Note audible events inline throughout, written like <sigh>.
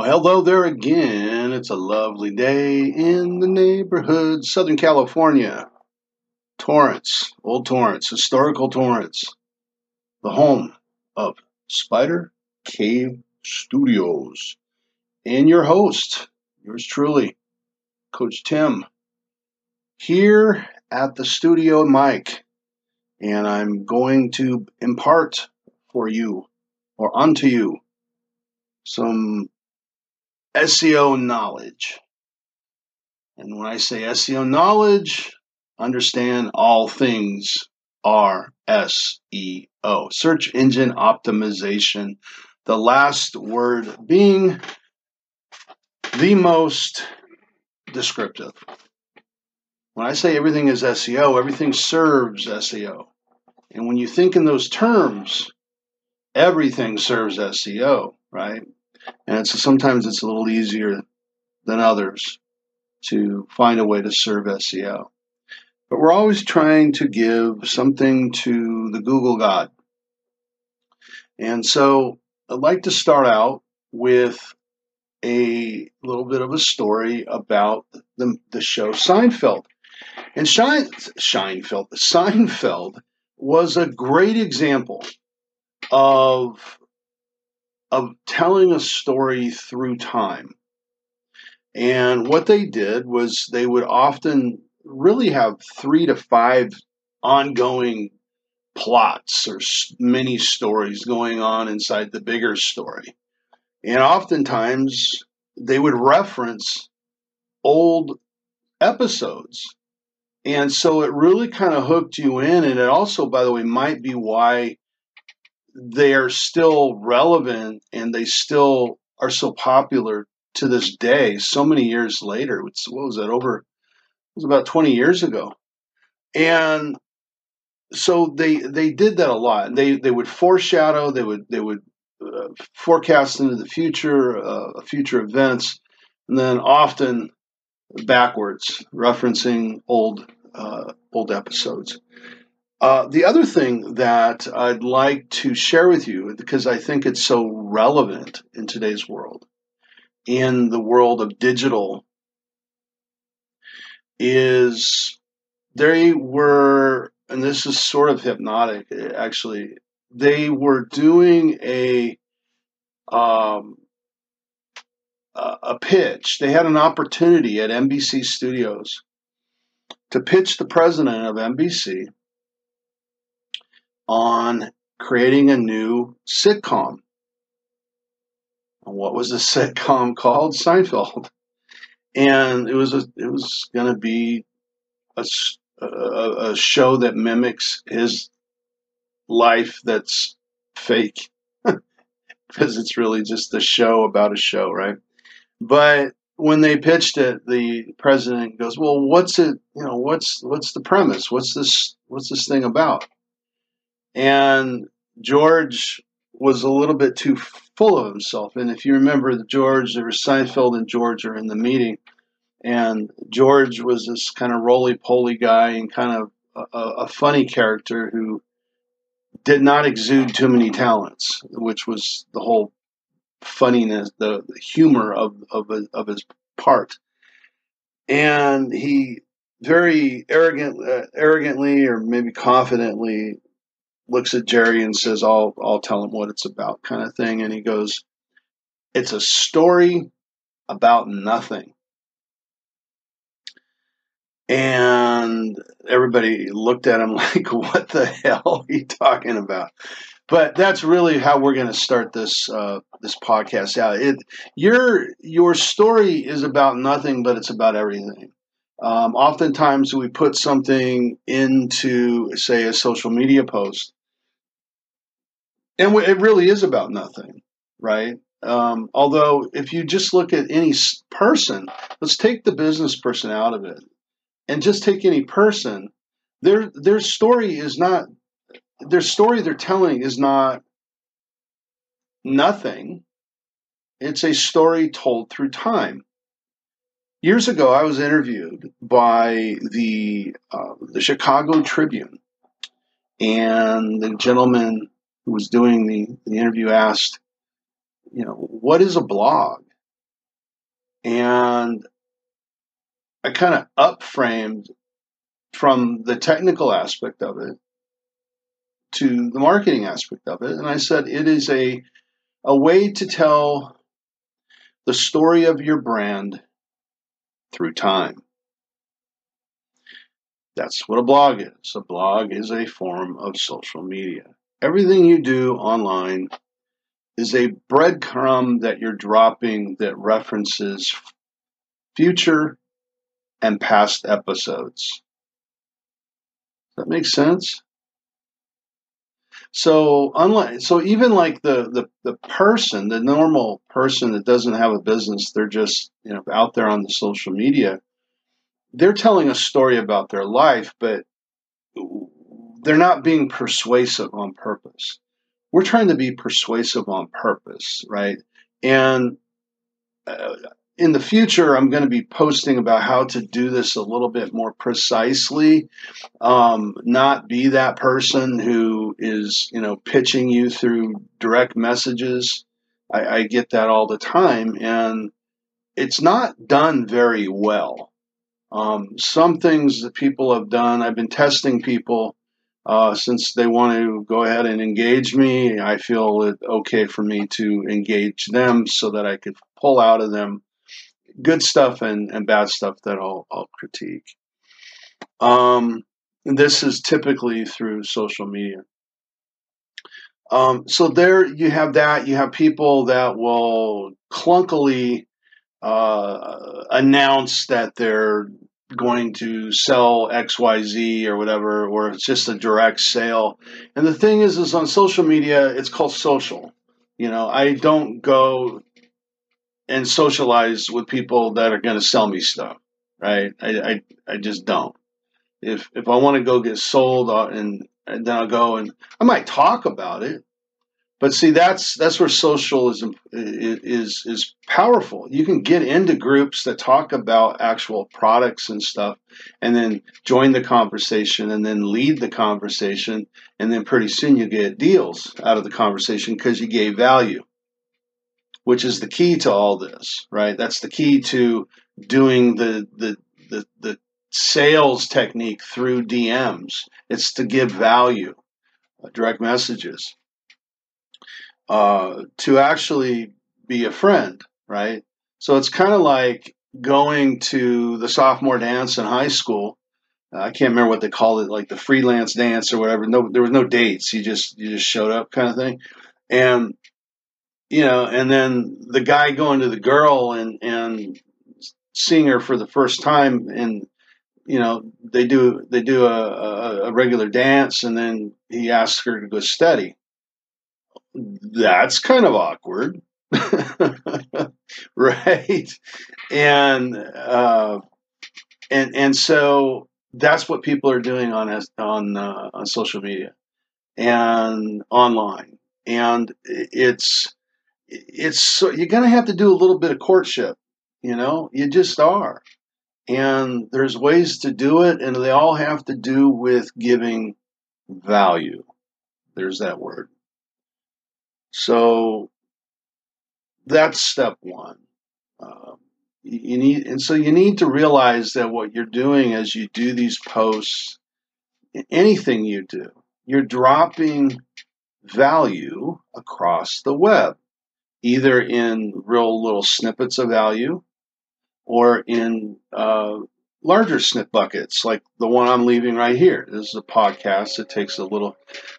Well, hello there again. It's a lovely day in the neighborhood, Southern California. Torrance, Old Torrance, historical Torrance, the home of Spider Cave Studios. And your host, yours truly, Coach Tim, here at the studio mic. And I'm going to impart for you or unto you some SEO knowledge. And when I say SEO knowledge, understand all things are SEO, search engine optimization. The last word being the most descriptive. When I say everything is SEO, everything serves SEO. And when you think in those terms, everything serves SEO, right? And so sometimes it's a little easier than others to find a way to serve SEO. But we're always trying to give something to the Google God. And so I'd like to start out with a little bit of a story about the, the show Seinfeld. And Schein, Seinfeld, Seinfeld was a great example of of telling a story through time. And what they did was they would often really have three to five ongoing plots or mini stories going on inside the bigger story. And oftentimes they would reference old episodes. And so it really kind of hooked you in. And it also, by the way, might be why they are still relevant and they still are so popular to this day, so many years later. It's, what was that, over, it was about 20 years ago. And so they they did that a lot. They they would foreshadow, they would they would uh, forecast into the future, uh, future events, and then often backwards, referencing old uh, old episodes. Uh, the other thing that I'd like to share with you, because I think it's so relevant in today's world, in the world of digital, is they were, and this is sort of hypnotic actually, they were doing a um, a pitch. They had an opportunity at NBC Studios to pitch the president of NBC on creating a new sitcom. And What was the sitcom called? Seinfeld. And it was a, it was going to be a, a, a show that mimics his life that's fake <laughs> because it's really just a show about a show, right? But when they pitched it, the president goes, "Well, what's it? You know, what's what's the premise? What's this? What's this thing about?" And George was a little bit too full of himself. And if you remember, George, there was Seinfeld and George are in the meeting, and George was this kind of roly poly guy and kind of a, a, funny character who did not exude too many talents, which was the whole funniness, the, the humor of, of, of his part. And he very arrogant, uh, arrogantly or maybe confidently looks at Jerry and says, "I'll I'll tell him what it's about," kind of thing. And he goes, "It's a story about nothing." And everybody looked at him <laughs> like, "What the hell are you talking about?" But that's really how we're going to start this uh, this podcast out. It, your your story is about nothing, but it's about everything. Um, oftentimes, we put something into, say, a social media post, and it really is about nothing, right? Um, although, if you just look at any person, let's take the business person out of it, and just take any person, their their story is not their story they're telling is not nothing. It's a story told through time. Years ago, I was interviewed by the uh, the Chicago Tribune, and the gentleman who was doing the, the interview asked, you know, what is a blog? And I kind of upframed from the technical aspect of it to the marketing aspect of it. And I said it is a, a way to tell the story of your brand through time. That's what a blog is. A blog is a form of social media. Everything you do online is a breadcrumb that you're dropping that references future and past episodes. Does that make sense? So unlike so even like the, the the person, the normal person that doesn't have a business, they're just you know out there on the social media. They're telling a story about their life, but they're not being persuasive on purpose. We're trying to be persuasive on purpose, right? And uh, in the future, I'm going to be posting about how to do this a little bit more precisely. Um, not be that person who is, you know, pitching you through direct messages. I, I get that all the time, and it's not done very well. Um, some things that people have done, I've been testing people uh, since they want to go ahead and engage me. I feel it okay for me to engage them so that I could pull out of them good stuff and, and bad stuff that I'll, I'll critique. Um, this is typically through social media. Um, so there you have that. You have people that will clunkily uh, announce that they're going to sell XYZ or whatever, or it's just a direct sale. And the thing is, is on social media, it's called social. You know, I don't go and socialize with people that are going to sell me stuff, right? I, I, I just don't. If if I want to go get sold, uh, and, and then I'll go and I might talk about it, but see that's that's where socialism is is powerful. You can get into groups that talk about actual products and stuff, and then join the conversation, and then lead the conversation, and then pretty soon you get deals out of the conversation because you gave value which is the key to all this, right? That's the key to doing the the the, the sales technique through DMs. It's to give value, uh, direct messages, uh, to actually be a friend, right? So it's kind of like going to the sophomore dance in high school. I can't remember what they called it, like the freelance dance or whatever. No, there was no dates. You just you just showed up, kind of thing. And you know, and then the guy going to the girl and and seeing her for the first time, and you know, they do they do a, a, a regular dance, and then he asks her to go steady. That's kind of awkward, <laughs> right? And uh, and and so that's what people are doing on on uh, on social media and online, and it's it's so you're going to have to do a little bit of courtship. You know, you just are. And there's ways to do it, and they all have to do with giving value. There's that word. So that's step one. Um, you need, and so you need to realize that what you're doing as you do these posts, anything you do, you're dropping value across the web either in real little snippets of value or in uh, larger snip buckets like the one I'm leaving right here. This is a podcast. It takes a little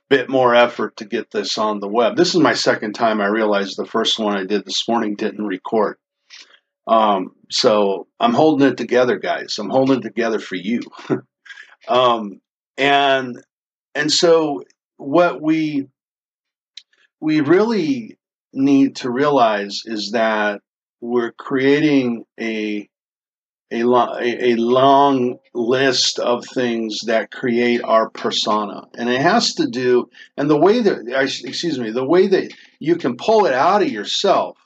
bit more effort to get this on the web. This is my second time I realized the first one I did this morning didn't record. Um, so I'm holding it together, guys. I'm holding it together for you. <laughs> um, and and so what we we really need to realize is that we're creating a a, lo- a, long list of things that create our persona and it has to do and the way that excuse me the way that you can pull it out of yourself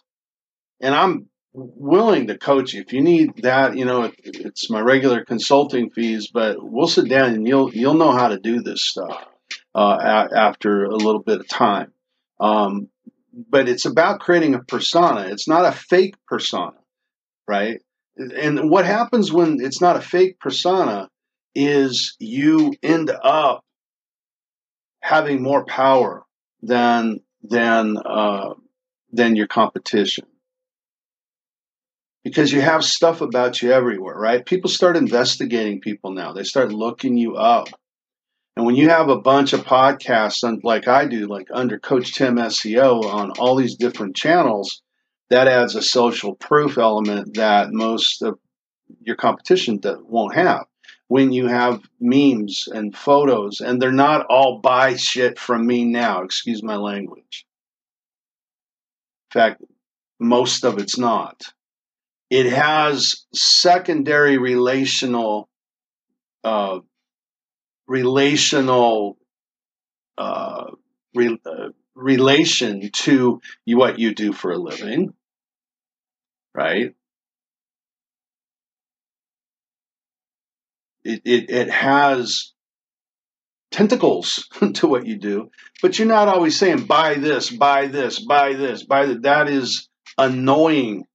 and i'm willing to coach you if you need that you know it's my regular consulting fees but we'll sit down and you'll you'll know how to do this stuff uh, after a little bit of time um, but it's about creating a persona. It's not a fake persona. right? And what happens when it's not a fake persona is you end up having more power than than uh, than your competition because you have stuff about you everywhere, right? People start investigating people now. They start looking you up. And when you have a bunch of podcasts, like I do, like under Coach Tim SEO on all these different channels, that adds a social proof element that most of your competition won't have. When you have memes and photos, and they're not all buy shit from me now, excuse my language. In fact, most of it's not. It has secondary relational uh, relational uh, re, uh, relation to what you do for a living, right? It, it, it has tentacles <laughs> to what you do, but you're not always saying, buy this, buy this, buy this, buy that. That is annoying.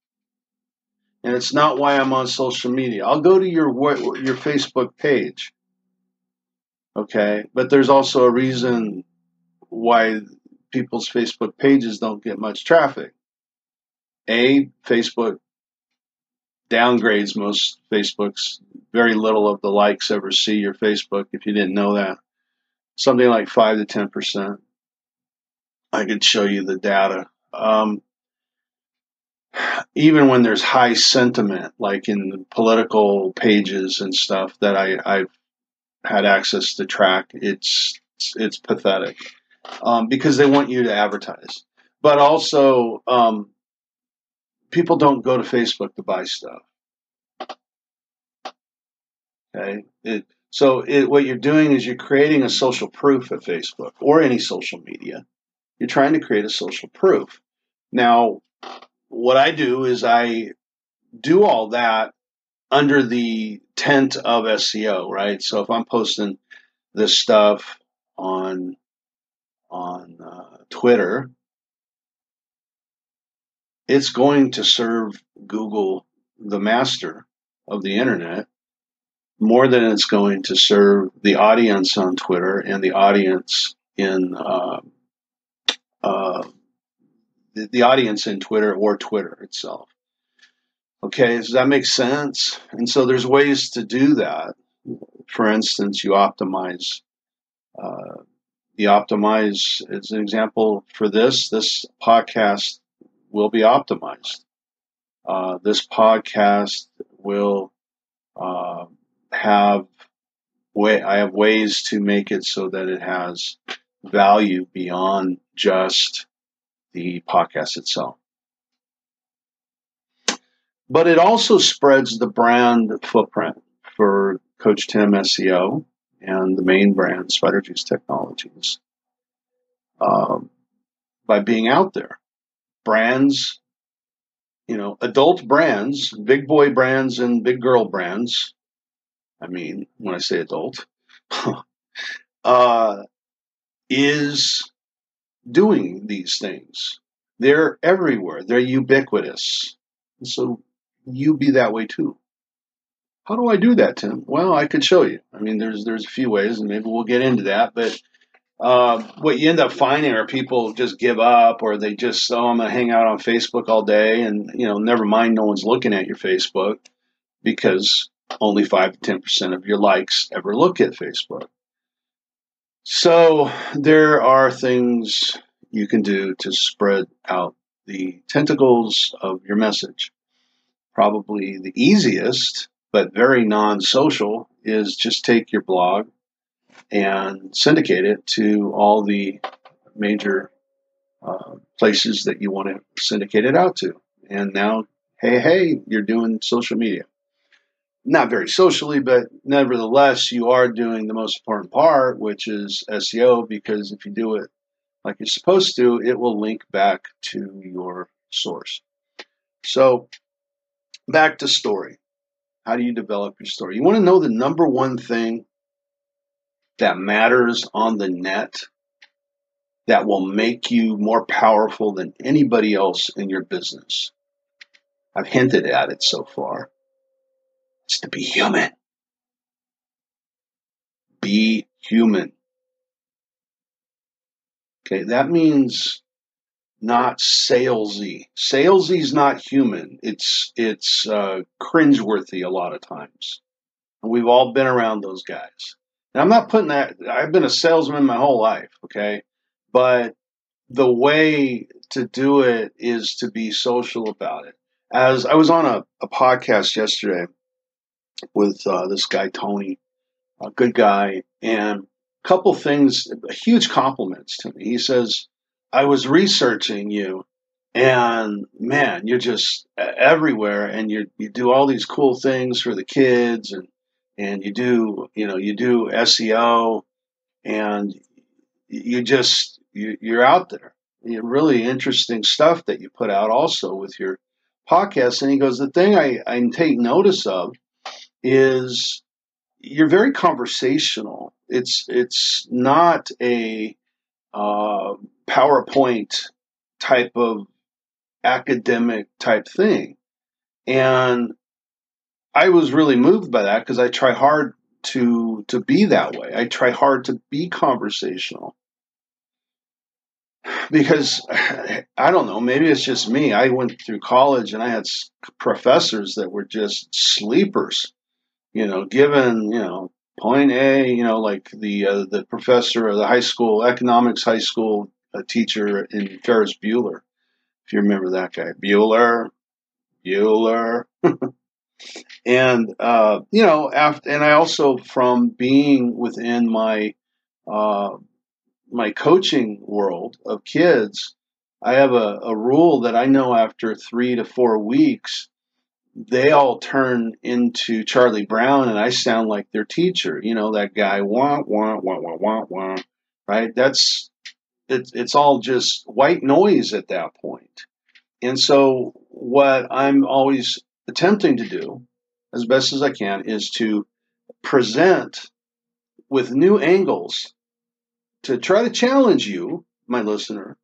And it's not why I'm on social media. I'll go to your your Facebook page Okay. But there's also a reason why people's Facebook pages don't get much traffic. A, Facebook downgrades most Facebooks. Very little of the likes ever see your Facebook if you didn't know that. Something like 5 to 10%. I could show you the data. Um, even when there's high sentiment, like in political pages and stuff that I, I've had access to track, it's it's, it's pathetic um, because they want you to advertise. But also, um, people don't go to Facebook to buy stuff. Okay, it, so it, what you're doing is you're creating a social proof at Facebook or any social media. You're trying to create a social proof. Now, what I do is I do all that under the tent of SEO, right? So if I'm posting this stuff on on uh, Twitter, it's going to serve Google, the master of the internet, more than it's going to serve the audience on Twitter and the audience in uh, uh, the, the audience in Twitter or Twitter itself. Okay, does that make sense? And so there's ways to do that. For instance, you optimize. Uh, the optimize is an example for this. This podcast will be optimized. Uh, this podcast will uh, have way. I have ways to make it so that it has value beyond just the podcast itself but it also spreads the brand footprint for Coach Tim SEO and the main brand, Spider Juice Technologies, um, by being out there. Brands, you know, adult brands, big boy brands, and big girl brands. I mean, when I say adult, <laughs> uh, is doing these things. They're everywhere. They're ubiquitous. so you be that way too. How do I do that, Tim? Well, I could show you. I mean, there's there's a few ways, and maybe we'll get into that. But uh, what you end up finding are people just give up, or they just oh, I'm gonna hang out on Facebook all day, and you know, never mind, no one's looking at your Facebook because only five to ten percent of your likes ever look at Facebook. So there are things you can do to spread out the tentacles of your message probably the easiest, but very non social, is just take your blog and syndicate it to all the major uh, places that you want to syndicate it out to. And now, hey, hey, you're doing social media. Not very socially, but nevertheless, you are doing the most important part, which is SEO, because if you do it like you're supposed to, it will link back to your source. So back to story. How do you develop your story? You want to know the number one thing that matters on the net that will make you more powerful than anybody else in your business. I've hinted at it so far. It's to be human. Be human. Okay, that means not salesy. Salesy is not human. It's it's uh, cringeworthy a lot of times. And we've all been around those guys. And I'm not putting that. I've been a salesman my whole life. Okay, but the way to do it is to be social about it. As I was on a, a podcast yesterday with uh, this guy Tony, a good guy, and a couple things, huge compliments to me. He says, "I was researching you, and man, you're just everywhere, and you you do all these cool things for the kids, and and you do you know you do SEO, and you just you, you're out there. You really interesting stuff that you put out also with your podcast." And he goes, "The thing I I take notice of is." You're very conversational. It's it's not a uh, PowerPoint type of academic type thing. And I was really moved by that because I try hard to to be that way. I try hard to be conversational. Because <sighs> I don't know, maybe it's just me. I went through college and I had professors that were just sleepers. You know, given, you know, point A, you know, like the uh, the professor of the high school economics high school uh, teacher in Ferris Bueller if you remember that guy, Bueller, Bueller. <laughs> and uh, you know, after, and I also from being within my uh, my coaching world of kids, I have a, a rule that I know after three to four weeks, they all turn into Charlie Brown, and I sound like their teacher. You know, that guy, wah wah wah wah wah wah. Right? That's it's it's all just white noise at that point. And so, what I'm always attempting to do, as best as I can, is to present with new angles to try to challenge you, my listener,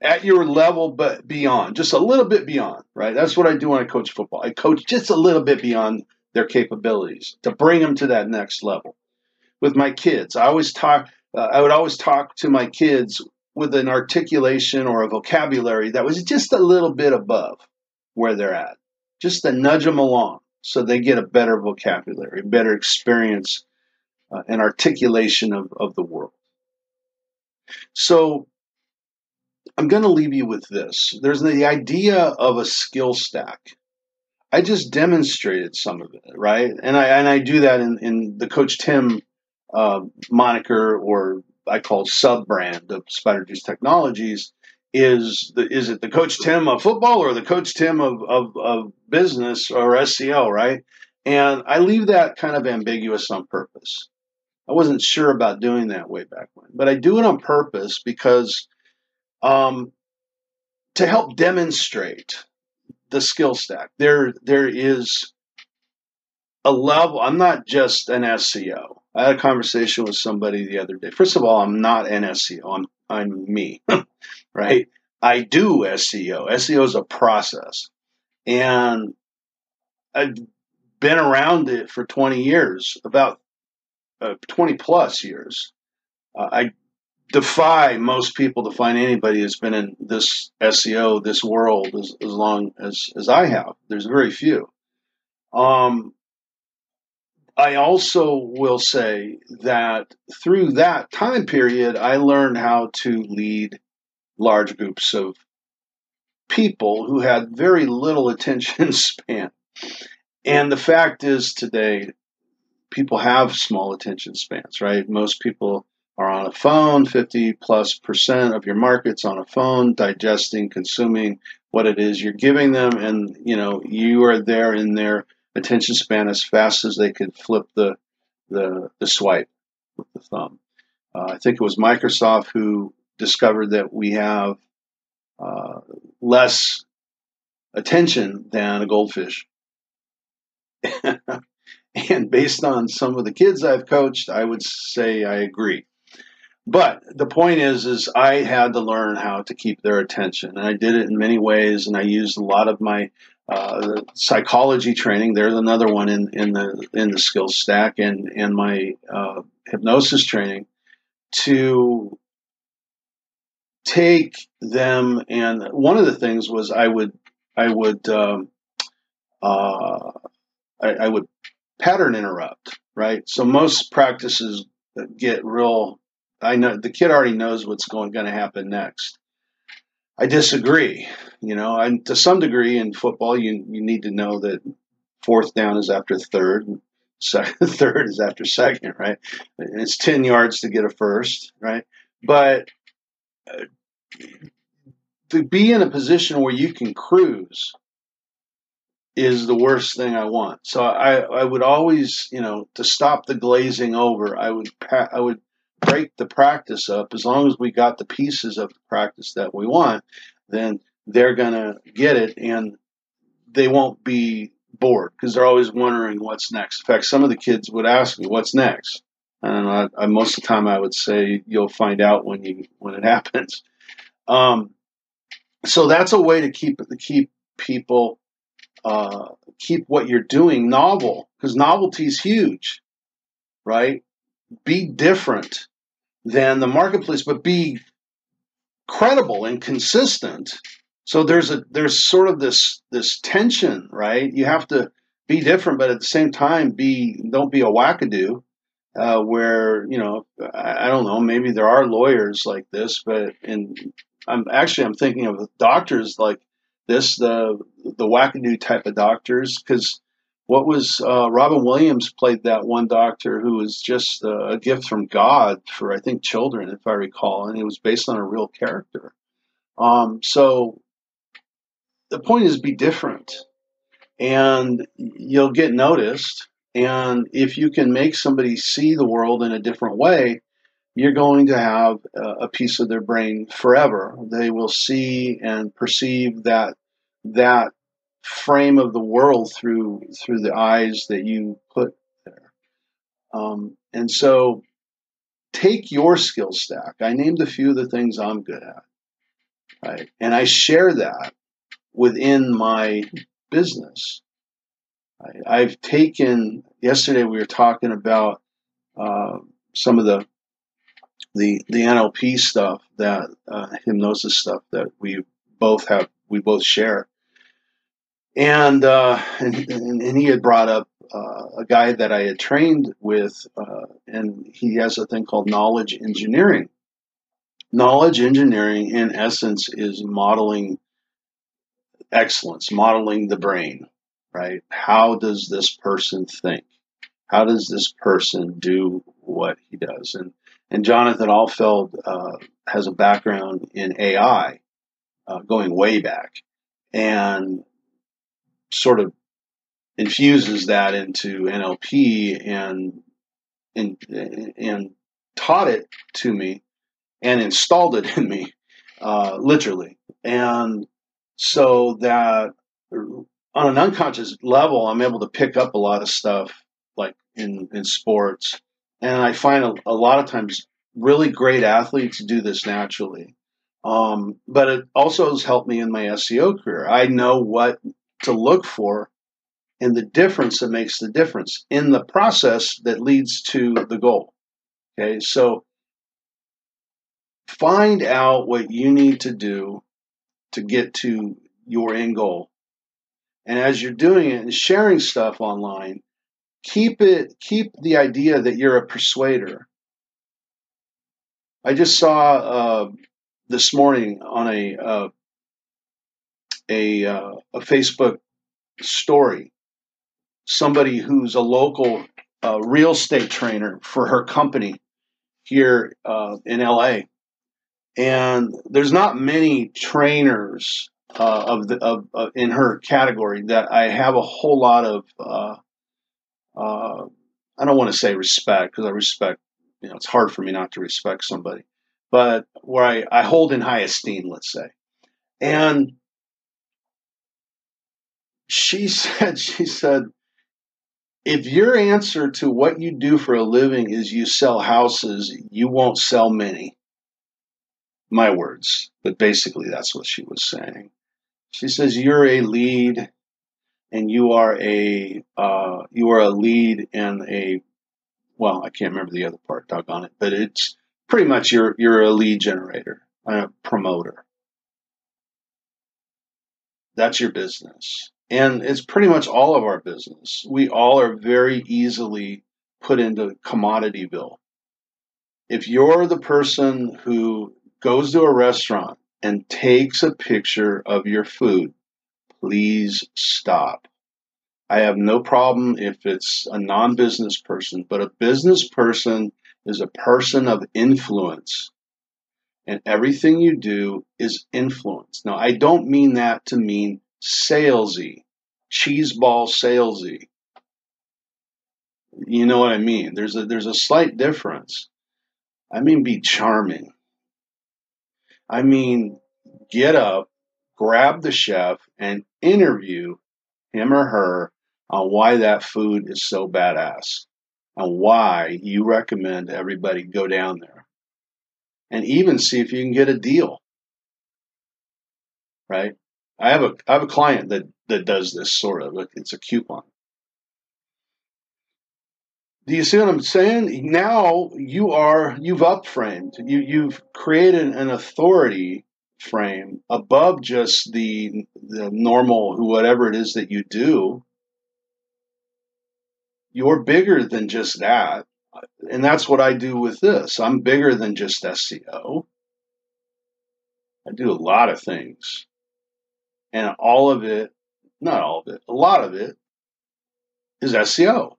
at your level, but beyond, just a little bit beyond, right? That's what I do when I coach football. I coach just a little bit beyond their capabilities to bring them to that next level. With my kids, I always talk, uh, I would always talk to my kids with an articulation or a vocabulary that was just a little bit above where they're at, just to nudge them along so they get a better vocabulary, better experience uh, and articulation of, of the world. So I'm going to leave you with this. There's the idea of a skill stack. I just demonstrated some of it, right? And I and I do that in, in the Coach Tim uh, moniker or I call sub brand of Spider Juice Technologies is the is it the Coach Tim of football or the Coach Tim of, of, of business or SEO, right? And I leave that kind of ambiguous on purpose. I wasn't sure about doing that way back when, but I do it on purpose because um, to help demonstrate the skill stack. There, there is a level. I'm not just an SEO. I had a conversation with somebody the other day. First of all, I'm not an SEO. I'm I'm me, <laughs> right? I do SEO. SEO is a process, and I've been around it for 20 years, about uh, 20 plus years. Uh, I defy most people to find anybody that's been in this SEO, this world, as, as long as, as I have. There's very few. Um, I also will say that through that time period, I learned how to lead large groups of people who had very little attention <laughs> span. And the fact is, today, people have small attention spans, right? Most people are on a phone, 50 plus percent of your market's on a phone, digesting, consuming what it is you're giving them. And, you know, you are there in their attention span as fast as they could flip the the, the swipe with the thumb. Uh, I think it was Microsoft who discovered that we have uh, less attention than a goldfish. <laughs> and based on some of the kids I've coached, I would say I agree. but the point is, is I had to learn how to keep their attention, and I did it in many ways, and I used a lot of my uh, psychology training. There's another one in, in the in the skills stack, and and my uh, hypnosis training to take them. And one of the things was I would I would um, uh, I, I would pattern interrupt, right? So most practices get real I know the kid already knows what's going going to happen next. I disagree. You know, and to some degree in football, you you need to know that fourth down is after third, second, <laughs> third is after second, right? It's ten yards to get a first, right? But uh, to be in a position where you can cruise is the worst thing I want. So I I would always, you know, to stop the glazing over, I would I would break the practice up, as long as we got the pieces of the practice that we want, then they're going to get it and they won't be bored because they're always wondering what's next. In fact, some of the kids would ask me, "What's next?" And I, I, most of the time, I would say, "You'll find out when you when it <laughs> happens." Um, so that's a way to keep to keep people uh, keep what you're doing novel because novelty is huge, right? be different than the marketplace, but be credible and consistent. So there's a there's sort of this this tension, right? You have to be different, but at the same time, be don't be a wackadoo. Uh, where you know, I, I, don't know, maybe there are lawyers like this, but and I'm actually I'm thinking of doctors like this, the the wackadoo type of doctors, because what was uh, Robin Williams played that one doctor who was just uh, a gift from God for I think children, if I recall, and it was based on a real character. Um, so the point is be different, and you'll get noticed. And if you can make somebody see the world in a different way, you're going to have a piece of their brain forever. They will see and perceive that that frame of the world through through the eyes that you put there. Um, and so take your skill stack. I named a few of the things I'm good at. Right. And I share that within my business. I, have taken yesterday we were talking about uh, some of the the the NLP stuff that uh, hypnosis stuff that we both have we both share and uh, and, and, he had brought up uh, a guy that I had trained with, uh, and he has a thing called knowledge engineering. Knowledge engineering, in essence, is modeling excellence, modeling the brain. Right? How does this person think? How does this person do what he does? And and Jonathan Altfeld uh, has a background in AI, uh, going way back, and sort of infuses that into NLP and and and taught it to me and installed it in me, uh, literally. And so that on an unconscious level, I'm able to pick up a lot of stuff like in, in sports. And I find a, a lot of times really great athletes do this naturally. Um, but it also has helped me in my SEO career. I know what to look for and the difference that makes the difference in the process that leads to the goal. Okay, so find out what you need to do to get to your end goal. And as you're doing it and sharing stuff online, keep it keep the idea that you're a persuader. I just saw uh, this morning on a uh, a, uh, a Facebook story. Somebody who's a local uh, real estate trainer for her company here uh, in LA, and there's not many trainers uh, of the of, uh, in her category that I have a whole lot of. Uh, I don't want to say respect because I respect. You know, it's hard for me not to respect somebody, but where I, I hold in high esteem, let's say, and she <laughs> said, she said, if your answer to what you do for a living is you sell houses, you won't sell many. My words, but basically that's what she was saying. She says you're a lead, and you are a uh, you are a lead and a well, I can't remember the other part, doggone it, but it's pretty much you're you're a lead generator, a promoter. That's your business. And it's pretty much all of our business. We all are very easily put into commodity bill. If you're the person who goes to a restaurant and takes a picture of your food, please stop. I have no problem if it's a non business person, but a business person is a person of influence. And everything you do is influence. Now, I don't mean that to mean salesy, cheeseball salesy. You know what I mean? There's a there's a slight difference. I mean be charming. I mean get up, grab the chef and interview him or her on why that food is so badass and why you recommend everybody go down there. And even see if you can get a deal. Right? I have a I have a client that that does this sort of. Look it's a coupon. Do you see what I'm saying? Now you are you've upframed. You you've created an authority frame above just the the normal who whatever it is that you do. You're bigger than just that. And that's what I do with this. I'm bigger than just SEO. I do a lot of things. And all of it, not all of it, a lot of it is SEO.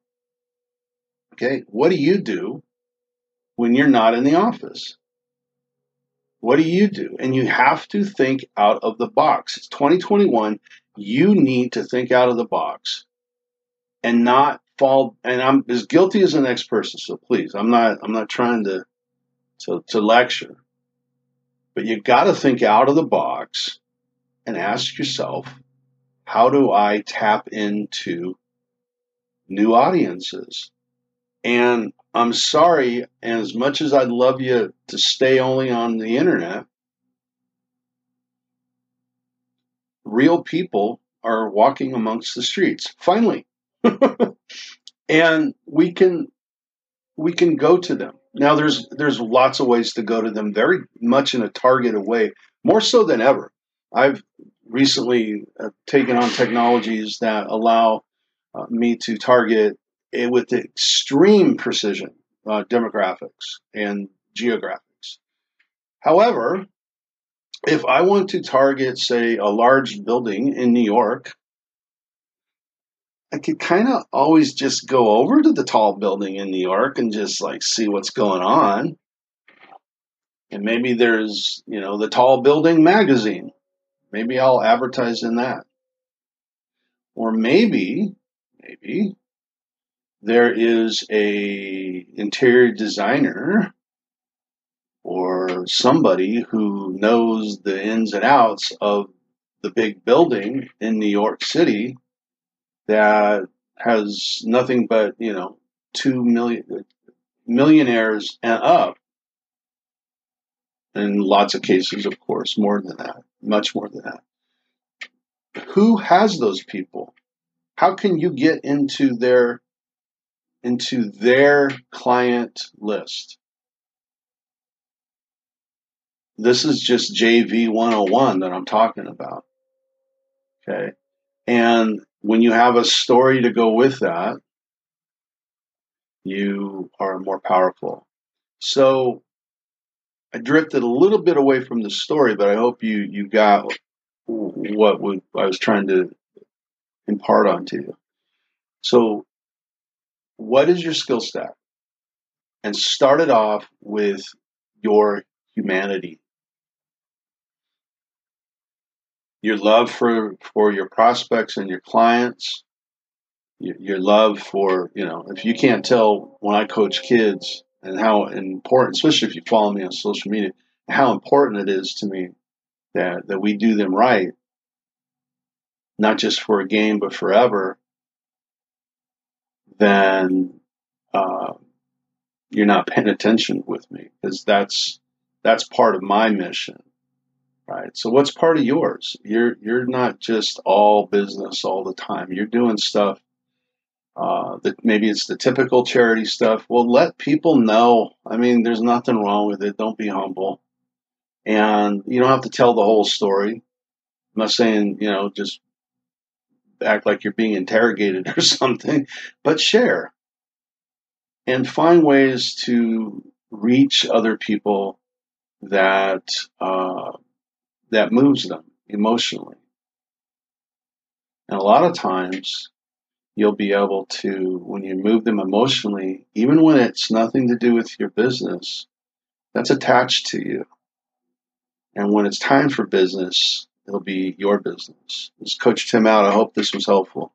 Okay, what do you do when you're not in the office? What do you do? And you have to think out of the box. It's 2021. You need to think out of the box and not fall. And I'm as guilty as the next person. So please, I'm not. I'm not trying to to, to lecture, but you've got to think out of the box and ask yourself, how do I tap into new audiences? And I'm sorry, as much as I'd love you to stay only on the internet, real people are walking amongst the streets. Finally. <laughs> and we can we can go to them. Now there's there's lots of ways to go to them very much in a targeted way, more so than ever. I've recently uh, taken on technologies that allow uh, me to target it with extreme precision uh, demographics and geographics. However, if I want to target, say, a large building in New York, I could kind of always just go over to the tall building in New York and just like see what's going on. And maybe there's, you know, the tall building magazine Maybe I'll advertise in that. Or maybe, maybe there is a interior designer or somebody who knows the ins and outs of the big building in New York City that has nothing but, you know, 2 million millionaires and up. In lots of cases, of course, more than that much more than that. Who has those people? How can you get into their into their client list? This is just JV 101 that I'm talking about. Okay. And when you have a story to go with that, you are more powerful. So I drifted a little bit away from the story, but I hope you you got what I was trying to impart onto you. So, what is your skill stack? And start it off with your humanity, your love for for your prospects and your clients, your, your love for you know. If you can't tell when I coach kids and how important, especially if you follow me on social media, how important it is to me that, that we do them right, not just for a game, but forever, then uh, you're not paying attention with me because that's that's part of my mission right? So what's part of yours? You're you're not just all business all the time. You're doing stuff uh, that maybe it's the typical charity stuff. Well let people know. I mean there's nothing wrong with it. Don't be humble. And you don't have to tell the whole story. I'm not saying you know just act like you're being interrogated <laughs> or something but share and find ways to reach other people that uh, that moves them emotionally. And a lot of times, you'll be able to, when you move them emotionally, even when it's nothing to do with your business, that's attached to you. And when it's time for business, it'll be your business. This is Coach Tim out. I hope this was helpful.